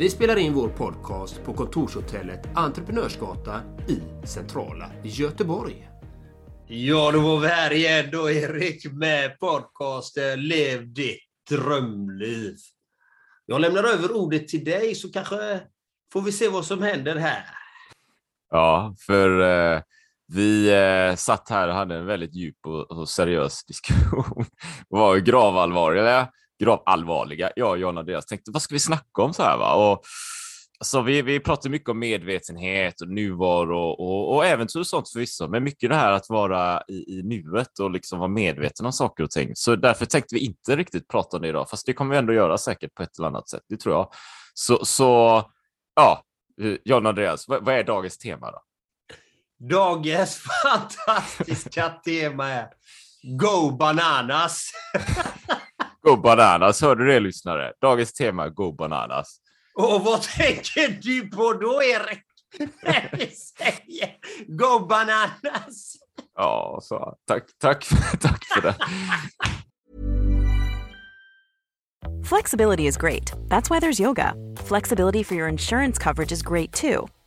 Vi spelar in vår podcast på kontorshotellet Entreprenörsgatan i centrala Göteborg. Ja, då var vi här igen då Erik med podcasten Lev ditt drömliv. Jag lämnar över ordet till dig så kanske får vi se vad som händer här. Ja, för eh, vi eh, satt här och hade en väldigt djup och, och seriös diskussion. var gravallvarliga, gravallvarliga. Jag och John Andreas tänkte, vad ska vi snacka om så här? Va? Och, så vi, vi pratar mycket om medvetenhet och nuvaro och, och, och äventyr och sånt förvisso, men mycket det här att vara i, i nuet och liksom vara medveten om saker och ting. Så därför tänkte vi inte riktigt prata om det idag, fast det kommer vi ändå göra säkert på ett eller annat sätt, det tror jag. Så, så ja, John Andreas, vad, vad är dagens tema då? Dagens fantastiska tema är Go Bananas! Go Bananas, hörde du det lyssnare? Dagens tema Go Bananas. Och vad tänker du på då, Erik? När vi säger Go Bananas! Ja, så, tack, tack, tack för det. Flexibility is great. That's why there's yoga. Flexibility for your insurance coverage is great too.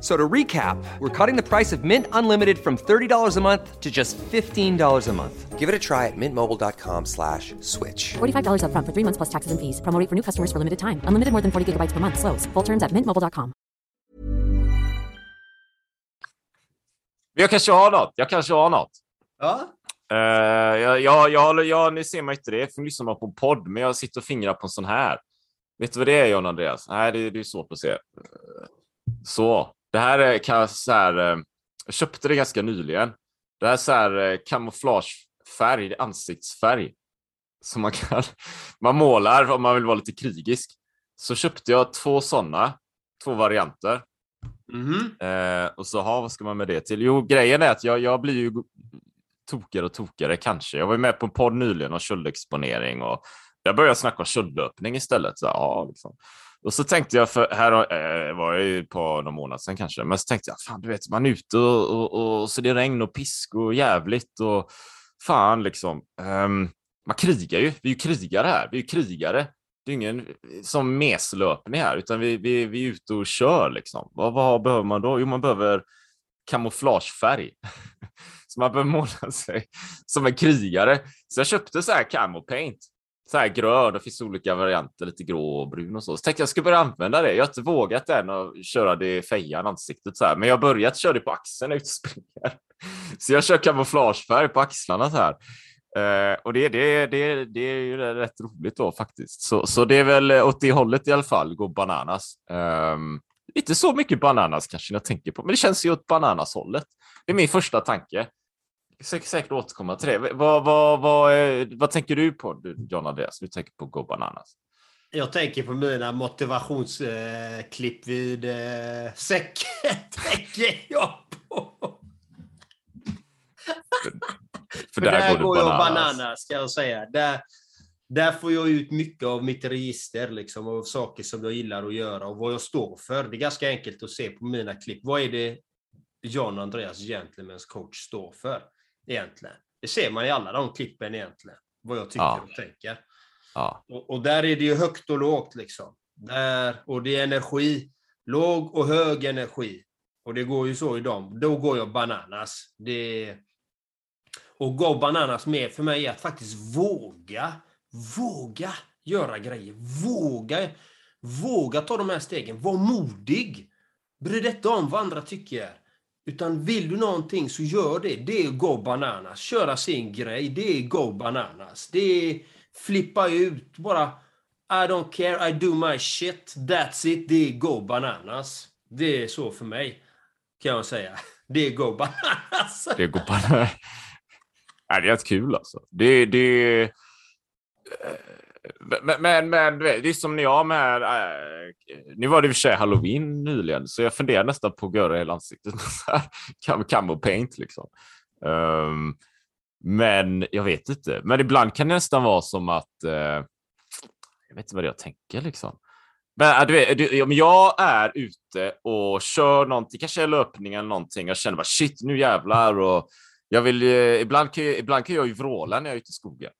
So to recap, we're cutting the price of Mint Unlimited from $30 a month to just $15 a month. Give it a try at mintmobile.com slash switch. $45 up front for three months plus taxes and fees. Promo rate for new customers for limited time. Unlimited more than 40 gigabytes per month. Slows. Full terms at mintmobile.com. Jag kanske har något. Jag kanske har något. Ja. Uh, jag, jag, jag, jag, ni ser man inte det, för lyssnar man på podd, men jag sitter och fingrar på en sån här. Vet du vad det är, John Andreas? Nej, det, det är svårt att se. Så. Det här är kan så här, uh, jag köpte det ganska nyligen. Det här är så här uh, kamouflagefärg, ansiktsfärg. Som man kan, man målar om man vill vara lite krigisk. Så köpte jag två sådana, två varianter. Mhm. Eh, och så, ha, vad ska man med det till? Jo, grejen är att jag, jag blir ju tokigare och tokigare kanske. Jag var med på en podd nyligen om köldexponering och jag började snacka om köldlöpning istället. Så, ja, liksom. Och så tänkte jag, för här eh, var jag ju på någon månad sedan kanske, men så tänkte jag, fan du vet, man är ute och, och, och så det är regn och pisk och jävligt och fan liksom. Um, man krigar ju, vi är ju krigare här, vi är ju krigare. Det är ingen eh, som meslöpning här, utan vi, vi, vi är ute och kör liksom. Vad, vad behöver man då? Jo, man behöver kamouflagefärg. så man behöver måla sig som en krigare. Så jag köpte så här camo paint. Så här grön, det finns olika varianter, lite grå och brun och så. Så tänkte jag skulle börja använda det. Jag har inte vågat än att köra det i fejan ansiktet så här, men jag har börjat köra det på axeln när jag ute och springer. Så jag kör kamouflagefärg på axlarna så här. Eh, och det, det, det, det är ju rätt roligt då faktiskt. Så, så det är väl åt det hållet i alla fall, gå bananas. Eh, inte så mycket bananas kanske jag tänker på, men det känns ju åt bananas-hållet. Det är min första tanke. Ska säkert återkomma till det. Vad, vad, vad, vad tänker du på, John Andreas? Du tänker på Go Bananas. Jag tänker på mina motivationsklipp vid eh, säcken. tänker jag på. För där, går, jag bananas, ska jag säga. Där, där får jag ut mycket av mitt register, liksom, av saker som jag gillar att göra och vad jag står för. Det är ganska enkelt att se på mina klipp. Vad är det John Andreas Gentlemans coach står för egentligen? Det ser man i alla de klippen egentligen, vad jag tycker ja. och tänker. Ja. Och, och, där är det ju högt och lågt liksom. Där, och det är energi. Låg och hög energi. Och det går ju så i dem. Då går jag bananas. Det... Och gå bananas med för mig är att faktiskt våga, våga göra grejer. Våga, våga ta de här stegen. Var modig. Bry dig inte om vad andra tycker. Utan vill du någonting så gör det. Det är go bananas. Köra sin grej. Det är go bananas. Det är flippa ut. Bara I don't care, I do my shit. That's it. Det är go bananas. Det är så för mig, kan jag säga. Det är go bananas. Det är go bananas. Det är rätt kul alltså. Det, det, men, men, men det är som när jag med... Äh, nu var det i och för sig halloween nyligen, så jag funderar nästan på att göra hela ansiktet med camo paint. Liksom. Um, men jag vet inte. Men ibland kan det nästan vara som att... Uh, jag vet inte vad det jag tänker liksom. Men eh, du vet, om jag är ute och kör någonting, kanske löpning eller någonting, jag känner bara shit, nu jävlar. Och jag vill, ibland, kan, ibland kan jag ju vråla när jag är ute i skogen.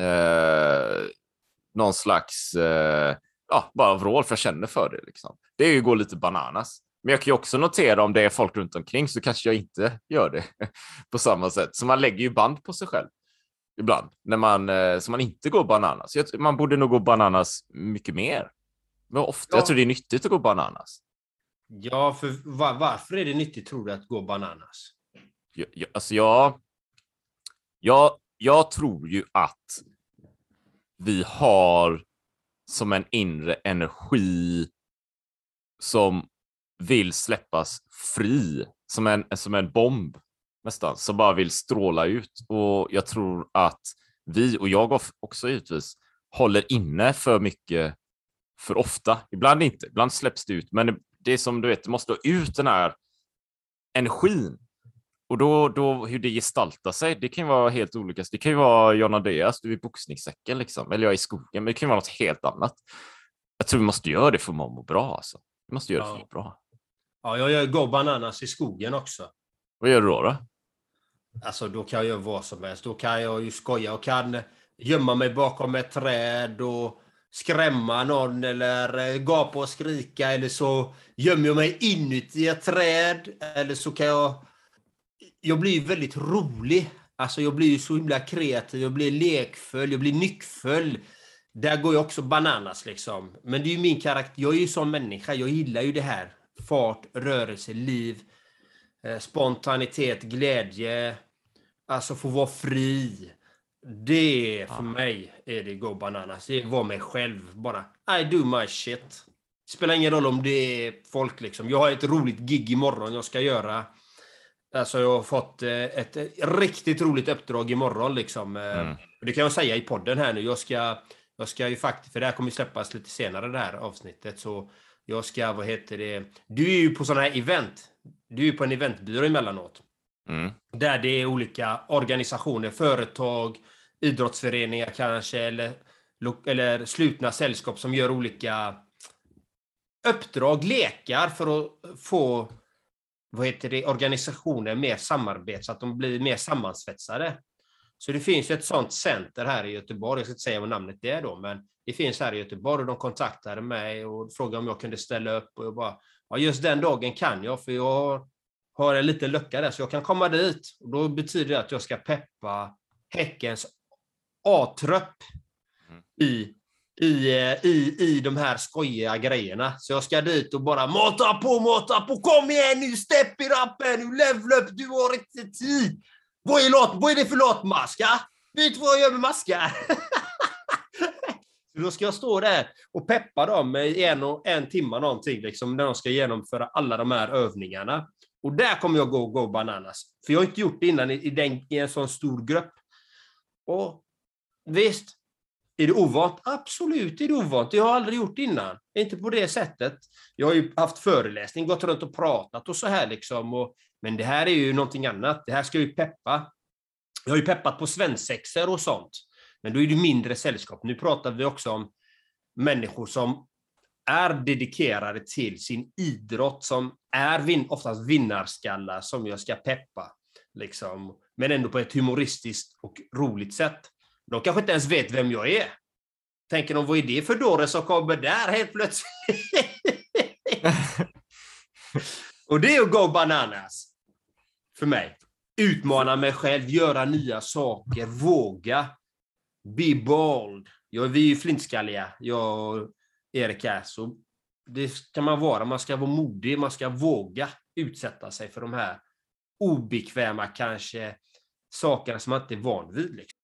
Uh, någon slags, eh, ja, bara vrål för jag känner för det. Liksom. Det är ju gå lite bananas. Men jag kan ju också notera om det är folk runt omkring så kanske jag inte gör det på samma sätt. Så man lägger ju band på sig själv ibland, när man, eh, så man inte går bananas. Man borde nog gå bananas mycket mer. Men ofta, ja. jag tror det är nyttigt att gå bananas. Ja, för var, varför är det nyttigt tror du att gå bananas? Jag, jag, alltså jag, jag, jag tror ju att vi har som en inre energi som vill släppas fri, som en, som en bomb nästan, som bara vill stråla ut. Och jag tror att vi, och jag också givetvis, håller inne för mycket för ofta. Ibland inte, ibland släpps det ut, men det är som du vet, det måste ut den här energin och då, då hur det gestaltar sig, det kan ju vara helt olika. Det kan ju vara John Andreas, du är i boxningssäcken liksom, eller jag är i skogen, men det kan ju vara något helt annat. Jag tror vi måste göra det för att må bra alltså. Vi måste göra ja. det för att må bra. Ja, jag gör go bananas i skogen också. Vad gör du då? då? Alltså, då kan jag göra vad som helst. Då kan jag ju skoja och kan gömma mig bakom ett träd och skrämma någon eller eh, gapa och skrika eller så gömmer jag mig inuti ett träd eller så kan jag jag blir väldigt rolig. Alltså jag blir så himla kreativ, jag blir lekfull, jag blir nyckfull. Där går jag också bananas liksom. Men det är ju min karaktär. Jag är ju som människa. Jag gillar ju det här. Fart, rörelse, liv, eh, spontanitet, glädje. Alltså få vara fri. Det för mig är det gå bananas. Det är vara mig själv bara. I do my shit. Spelar ingen roll om det är folk liksom. Jag har ett roligt gig imorgon jag ska göra. Alltså jag har fått eh, ett riktigt roligt uppdrag imorgon liksom. Eh, mm. Det kan jag säga i podden här nu. Jag ska, jag ska ju faktiskt, för det här kommer släppas lite senare det här avsnittet, så jag ska, vad heter det, du är ju på sådana här event. Du är ju på en eventbyrå emellanåt. Mm. Där det är olika organisationer, företag, idrottsföreningar kanske, eller, eller slutna sällskap som gör olika uppdrag, lekar för att få vad heter det, organisationer mer samarbete så att de blir mer sammansvetsade. Så det finns ett sånt center här i Göteborg, jag ska inte säga vad namnet är då, men det finns här i Göteborg och de kontaktade mig och frågade om jag kunde ställa upp och jag bara, ja just den dagen kan jag för jag har en liten lucka där så jag kan komma dit och då betyder det att jag ska peppa Häckens A-trupp mm. i i, eh, i, i de här skojiga grejerna. Så jag ska dit och bara mata på, mata på, kom igen nu, step it up här nu, level up, du har inte tid. Vad är, låt, vad är det för latmaska? Vet du vad jag gör med maskar? då ska jag stå där och peppa dem i en, och en timme någonting, liksom, när de ska genomföra alla de här övningarna. Och där kommer jag gå, gå bananas. För jag har inte gjort det innan i, i, den, i en sån stor grupp. Och visst, är det ovant? Absolut är det ovant. Det har jag aldrig gjort innan. Inte på det sättet. Jag har ju haft föreläsning, gått runt och pratat och så här liksom. Och, men det här är ju någonting annat. Det här ska ju peppa. Jag har ju peppat på svensexor och sånt. Men då är det mindre sällskap. Nu pratar vi också om människor som är dedikerade till sin idrott, som är vin oftast vinnarskallar som jag ska peppa. Liksom. Men ändå på ett humoristiskt och roligt sätt. De kanske inte ens vet vem jag är. Tänker de, vad är det för dåre som kommer där helt plötsligt? och det är att go bananas. För mig. Utmana mig själv, göra nya saker, våga. Be bold. Jag, vi är ju flintskalliga, jag och Erik här, Så det ska man vara. Man ska vara modig, man ska våga utsätta sig för de här obekväma kanske sakerna som man inte är van vid. Liksom.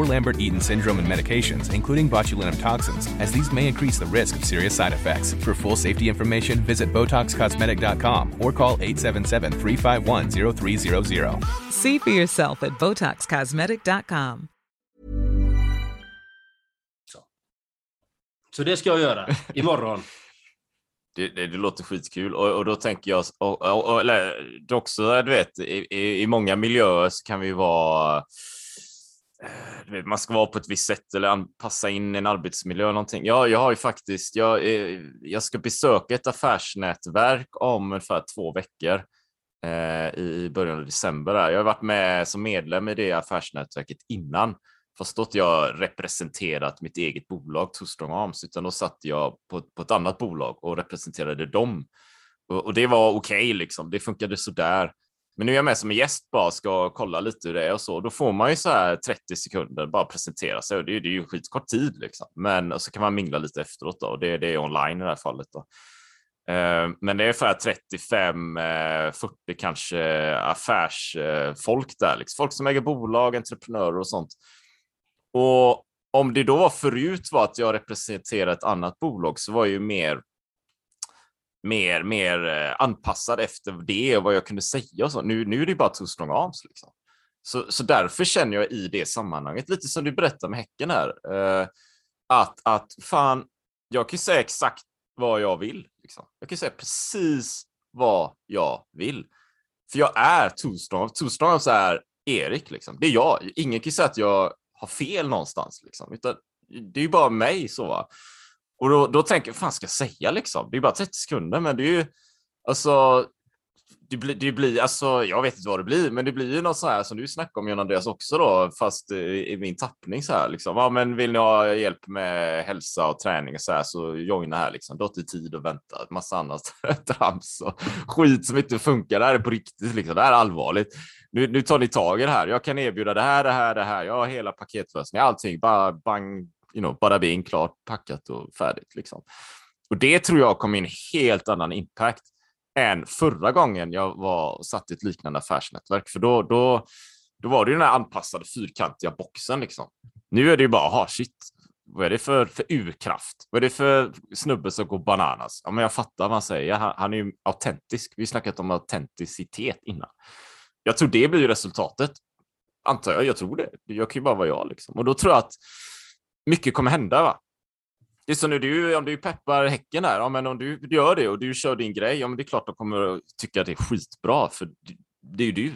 Lambert-Eaton syndrome and medications, including botulinum toxins, as these may increase the risk of serious side effects. For full safety information, visit BotoxCosmetic.com or call 877-351-0300. See for yourself at BotoxCosmetic.com. Så det ska jag göra imorgon. Det, det, det låter skitkul och, och då tänker jag, och, och, och, eller, det också, du vet, i, i, i många miljöer så kan vi vara du vet, man ska vara på ett visst sätt eller anpassa in i en arbetsmiljö eller någonting. Ja, jag har ju faktiskt, jag, eh, jag ska besöka ett affärsnätverk om ungefär två veckor eh, i början av december. Där. Jag har varit med som medlem i det affärsnätverket innan fast då inte jag representerat mitt eget bolag Torstång Strong Arms, utan då satt jag på, på ett annat bolag och representerade dem. Och, och det var okej, okay, liksom. det funkade sådär. Men nu är jag med som en gäst bara ska kolla lite hur det är och så. Då får man ju så här 30 sekunder bara presentera sig och det, det är ju skitkort tid liksom. Men så kan man mingla lite efteråt då och det, det är online i det här fallet då. Eh, men det är ungefär 35, 40 kanske affärsfolk där, liksom. folk som äger bolag, entreprenörer och sånt. Och om det då var förut var att jag representerade ett annat bolag så var ju mer mer, mer eh, anpassad efter det och vad jag kunde säga och så. Nu, nu är det bara two strong arms liksom. Så, så därför känner jag i det sammanhanget, lite som du berättar med Häcken här, eh, att, att fan, jag kan säga exakt vad jag vill. Liksom. Jag kan säga precis vad jag vill. För jag är two strong. Two strong arms är Erik, liksom. det är jag. Ingen kan säga att jag har fel någonstans. Liksom. Utan det är ju bara mig så. Va? Och då, då tänker jag, vad fan ska jag säga liksom? Det är bara 30 sekunder, men det är ju alltså. Det blir, det blir, alltså, jag vet inte vad det blir, men det blir ju något så här som du snackar om John Andreas också då, fast i, i min tappning så här liksom. Ja, men vill ni ha hjälp med hälsa och träning och så här så joina här liksom. Då till tid och vänta, massa annat trams och skit som inte funkar. Det här är på riktigt liksom. Det här är allvarligt nu, nu tar ni tag i det här. Jag kan erbjuda det här, det här, det här. Jag har hela paketlösningen, allting. Bara bang, you know, bara bing, klart, packat och färdigt. Liksom. Och det tror jag kommer in helt annan impact än förra gången jag var satt i ett liknande affärsnätverk. För då, då, då var det ju den här anpassade fyrkantiga boxen. Liksom. Nu är det ju bara, aha, shit, vad är det för, för urkraft? Vad är det för snubbe som går bananas? Ja, men jag fattar vad han säger. Han, han är ju autentisk. Vi har snackat om autenticitet innan. Jag tror det blir resultatet. Antar jag. Jag tror det. Jag kan ju bara vara jag liksom. Och då tror jag att mycket kommer hända. Va? Det är som nu, du, om du peppar Häcken här, ja, men om du gör det och du kör din grej, ja, men det är klart de kommer att tycka att det är skitbra, för det är ju du.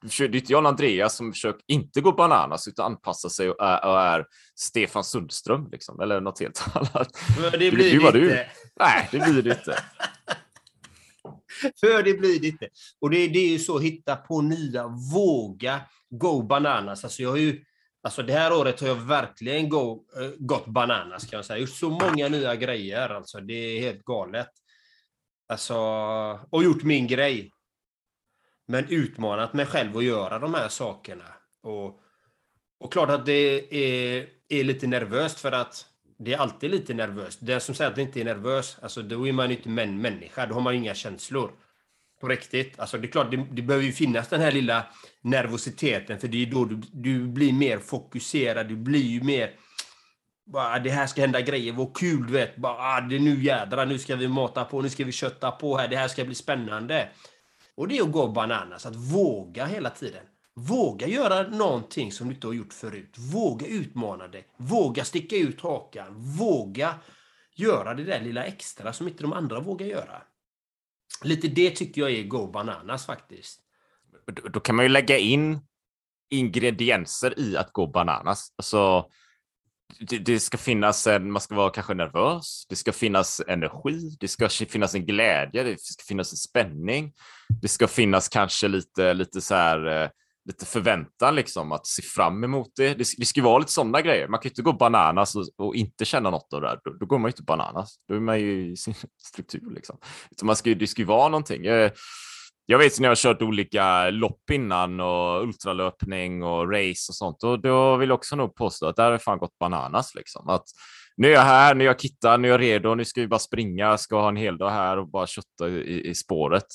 Det är inte John Andreas som försöker inte gå bananas utan anpassa sig och är, och är Stefan Sundström, liksom, eller något helt annat. För det blir det, det inte. Nej, det blir det inte. För det blir det inte. Och det, det är ju så, hitta på nya, våga go bananas. Alltså jag har ju Alltså det här året har jag verkligen go, eh, gått bananas kan jag säga. Gjort så många nya grejer alltså. Det är helt galet. Alltså, och gjort min grej. Men utmanat mig själv att göra de här sakerna. Och, och klart att det är, är lite nervöst för att det är alltid lite nervöst. Den som säger att det inte är nervös, alltså då är man inte män, människa. Då har man inga känslor. På riktigt. Alltså det är klart, det, det behöver ju finnas den här lilla nervositeten, för det är då du, du blir mer fokuserad, du blir ju mer bara, ah, det här ska hända grejer, vad kul du vet. Bara, ah, det är nu jädrar, nu ska vi mata på, nu ska vi kötta på här, det här ska bli spännande. Och det är att gå bananas, att våga hela tiden. Våga göra någonting som du inte har gjort förut. Våga utmana dig. Våga sticka ut hakan. Våga göra det där lilla extra som inte de andra vågar göra. Lite det tycker jag är Go Bananas faktiskt. Då kan man ju lägga in ingredienser i att gå bananas. Alltså, det, det, ska finnas en, man ska vara kanske nervös, det ska finnas energi, det ska finnas en glädje, det ska finnas en spänning. Det ska finnas kanske lite, lite så här, eh, lite förväntan liksom att se fram emot det. Det, det ska vara lite sådana grejer. Man kan ju inte gå bananas och, och, inte känna något av det här. Då, då, går man ju inte bananas. Då är man ju i sin struktur liksom. Utan man ska, det ska ju vara någonting. Jag, jag vet när jag har kört olika lopp innan och ultralöpning och race och sånt. Och då vill jag också nog påstå att där har fan gått bananas liksom. Att nu är jag här, nu är jag kittar, nu är jag redo, nu ska vi bara springa, ska ha en hel dag här och bara kötta i, i spåret.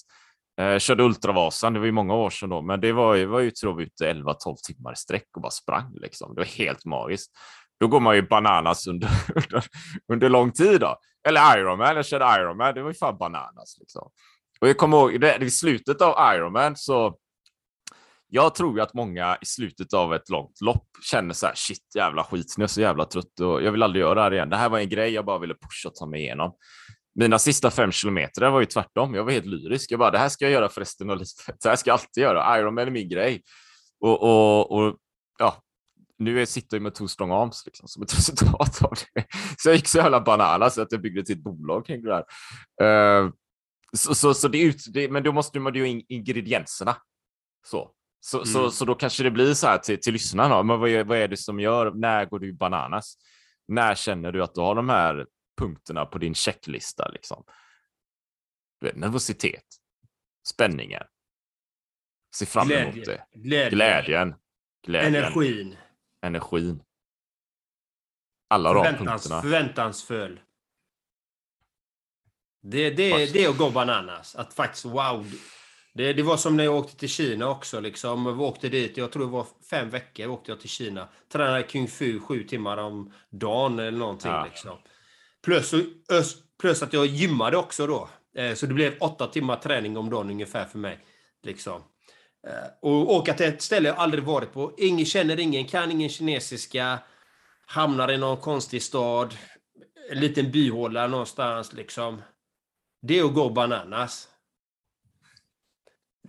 Eh, körde Ultravasan, det var ju många år sedan då, men det var ju, var ju tror vi ute 11-12 timmar i sträck och bara sprang liksom. Det var helt magiskt. Då går man ju bananas under, under, under lång tid då. Eller Ironman, jag körde Ironman, det var ju fan bananas liksom. Och jag kommer ihåg, det, i slutet av Ironman så jag tror ju att många i slutet av ett långt lopp känner så här, shit jävla skit, nu är jag så jävla trött och jag vill aldrig göra det här igen. Det här var en grej jag bara ville pusha och ta mig igenom. Mina sista fem kilometer var ju tvärtom. Jag var helt lyrisk. Jag bara, det här ska jag göra för resten av livet. Det här ska jag alltid göra. Ironman är min grej. Och, och, och ja, nu sitter jag med two strong arms liksom, som ett resultat av det. Så jag gick så jävla bananas att jag byggde till ett bolag kring det där. Uh, så, så, så det ut, det, men då måste man ju in ingredienserna. Så. Så, mm. så, så då kanske det blir så här till, till lyssnarna, men vad är, vad är det som gör, när går du bananas? När känner du att du har de här punkterna på din checklista? Liksom? nervositet, spänningen, se fram emot Glädje. det, Glädje. glädjen, glädjen, energin, energin. Alla de punkterna. Förväntansfull. Det, det, det är att gå bananas. Att faktiskt, wow. Det, det var som när jag åkte till Kina också. Liksom. Vi åkte dit, jag tror det var fem veckor åkte jag till Kina. Tränade kung fu sju timmar om dagen eller någonting. Ja. Liksom. Plus, plus att jag gymmade också då. Eh, så det blev åtta timmar träning om dagen ungefär för mig. Liksom. Eh, och åka till ett ställe jag aldrig varit på. Ingen känner ingen, kan ingen kinesiska. Hamnar i någon konstig stad. En liten byhåla någonstans liksom det är att gå bananas.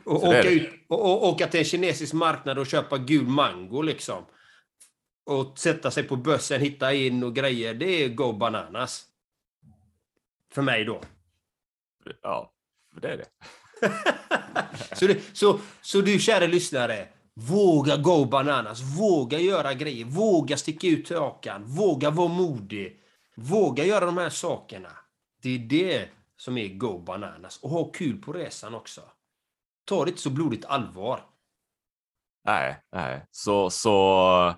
Och åka, ut, och, och, åka till en kinesisk marknad och köpa gul mango liksom. Och sätta sig på bössen, hitta in och grejer. Det är go bananas. För mig då. Ja, det är det. så, det så, så du kära lyssnare, våga go bananas. Våga göra grejer. Våga sticka ut hakan. Våga vara modig. Våga göra de här sakerna. Det är det som är Go Bananas. Och ha kul på resan också. Ta det inte så blodigt allvar. Nej, nej. Så, så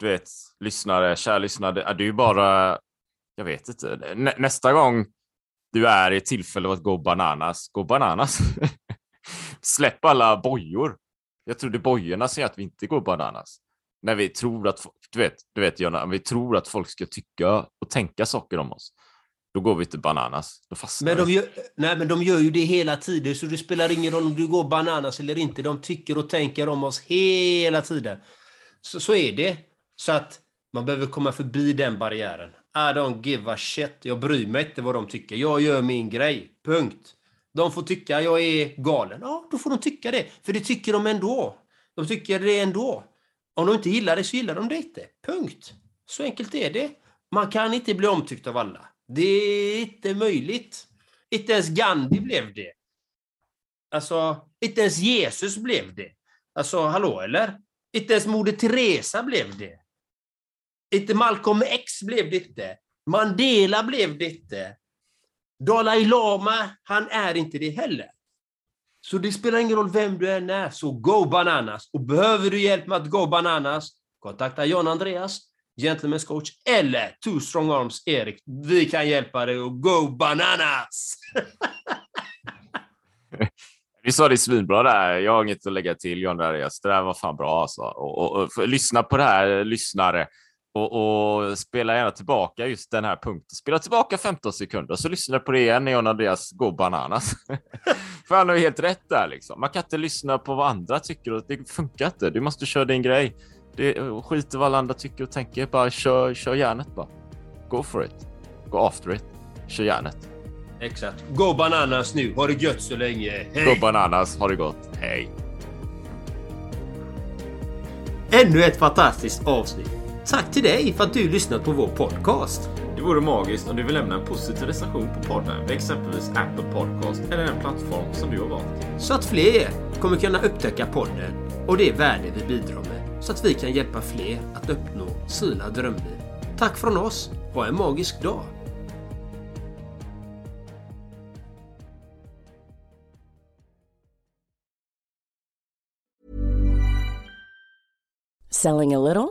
du vet, lyssnare, kära lyssnare, är ju bara, jag vet inte, Nä, nästa gång du är i ett tillfälle att gå bananas, gå bananas. Släpp alla bojor. Jag tror det är bojorna som gör att vi inte går bananas. När vi tror att, du vet, du vet Jonna, vi tror att folk ska tycka och tänka saker om oss. Då går vi inte bananas. Då fastnar Men de, gör, nej, men de gör ju det hela tiden, så det spelar ingen roll om du går bananas eller inte. De tycker och tänker om oss hela tiden. Så, så är det. Så att man behöver komma förbi den barriären. I don't give a shit. Jag bryr mig inte vad de tycker. Jag gör min grej. Punkt. De får tycka jag är galen. Ja, då får de tycka det. För det tycker de ändå. De tycker det ändå. Om de inte gillar det så gillar de det inte. Punkt. Så enkelt är det. Man kan inte bli omtyckt av alla. Det är inte möjligt. Inte ens Gandhi blev det. Alltså, inte ens Jesus blev det. Alltså, hallå eller? Inte ens Moder Teresa blev det. Inte Malcolm X blev det inte. Mandela blev det inte. Dalai Lama, han är inte det heller. Så det spelar ingen roll vem du än är, så go bananas. Och behöver du hjälp med att go bananas, kontakta John Andreas, Gentlemen's coach, eller Two Strong Arms Erik. Vi kan hjälpa dig att go bananas! Vi sa det svinbra där. Jag har inget att lägga till John Andreas. Det där var fan bra alltså. Och, och, och för, lyssna på det här, lyssnare. Och, och spela gärna tillbaka just den här punkten. Spela tillbaka 15 sekunder, så lyssna på det igen när John Andreas går bananas. för han har ju helt rätt där liksom. Man kan inte lyssna på vad andra tycker och det funkar inte. Du måste köra din grej. Det, skit i vad alla andra tycker och tänker. Bara kör, kör järnet bara. Go for it. Go after it. Kör järnet. Exakt. Go bananas nu. Ha det gött så länge. Hej! Go bananas. Ha det gott. Hej. Ännu ett fantastiskt avsnitt. Tack till dig för att du lyssnat på vår podcast. Det vore magiskt om du vill lämna en positiv recension på podden exempelvis Apple Podcast eller den plattform som du har valt. Så att fler kommer kunna upptäcka podden och det värde vi bidrar med. Så att vi kan hjälpa fler att uppnå sina drömliv. Tack från oss. Ha en magisk dag. Selling a little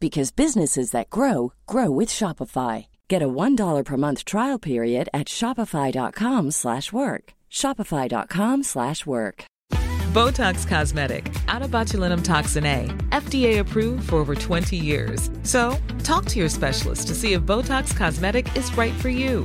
because businesses that grow grow with Shopify. Get a $1 per month trial period at Shopify.com slash work. Shopify.com slash work. Botox Cosmetic, out of botulinum toxin A, FDA approved for over 20 years. So, talk to your specialist to see if Botox Cosmetic is right for you.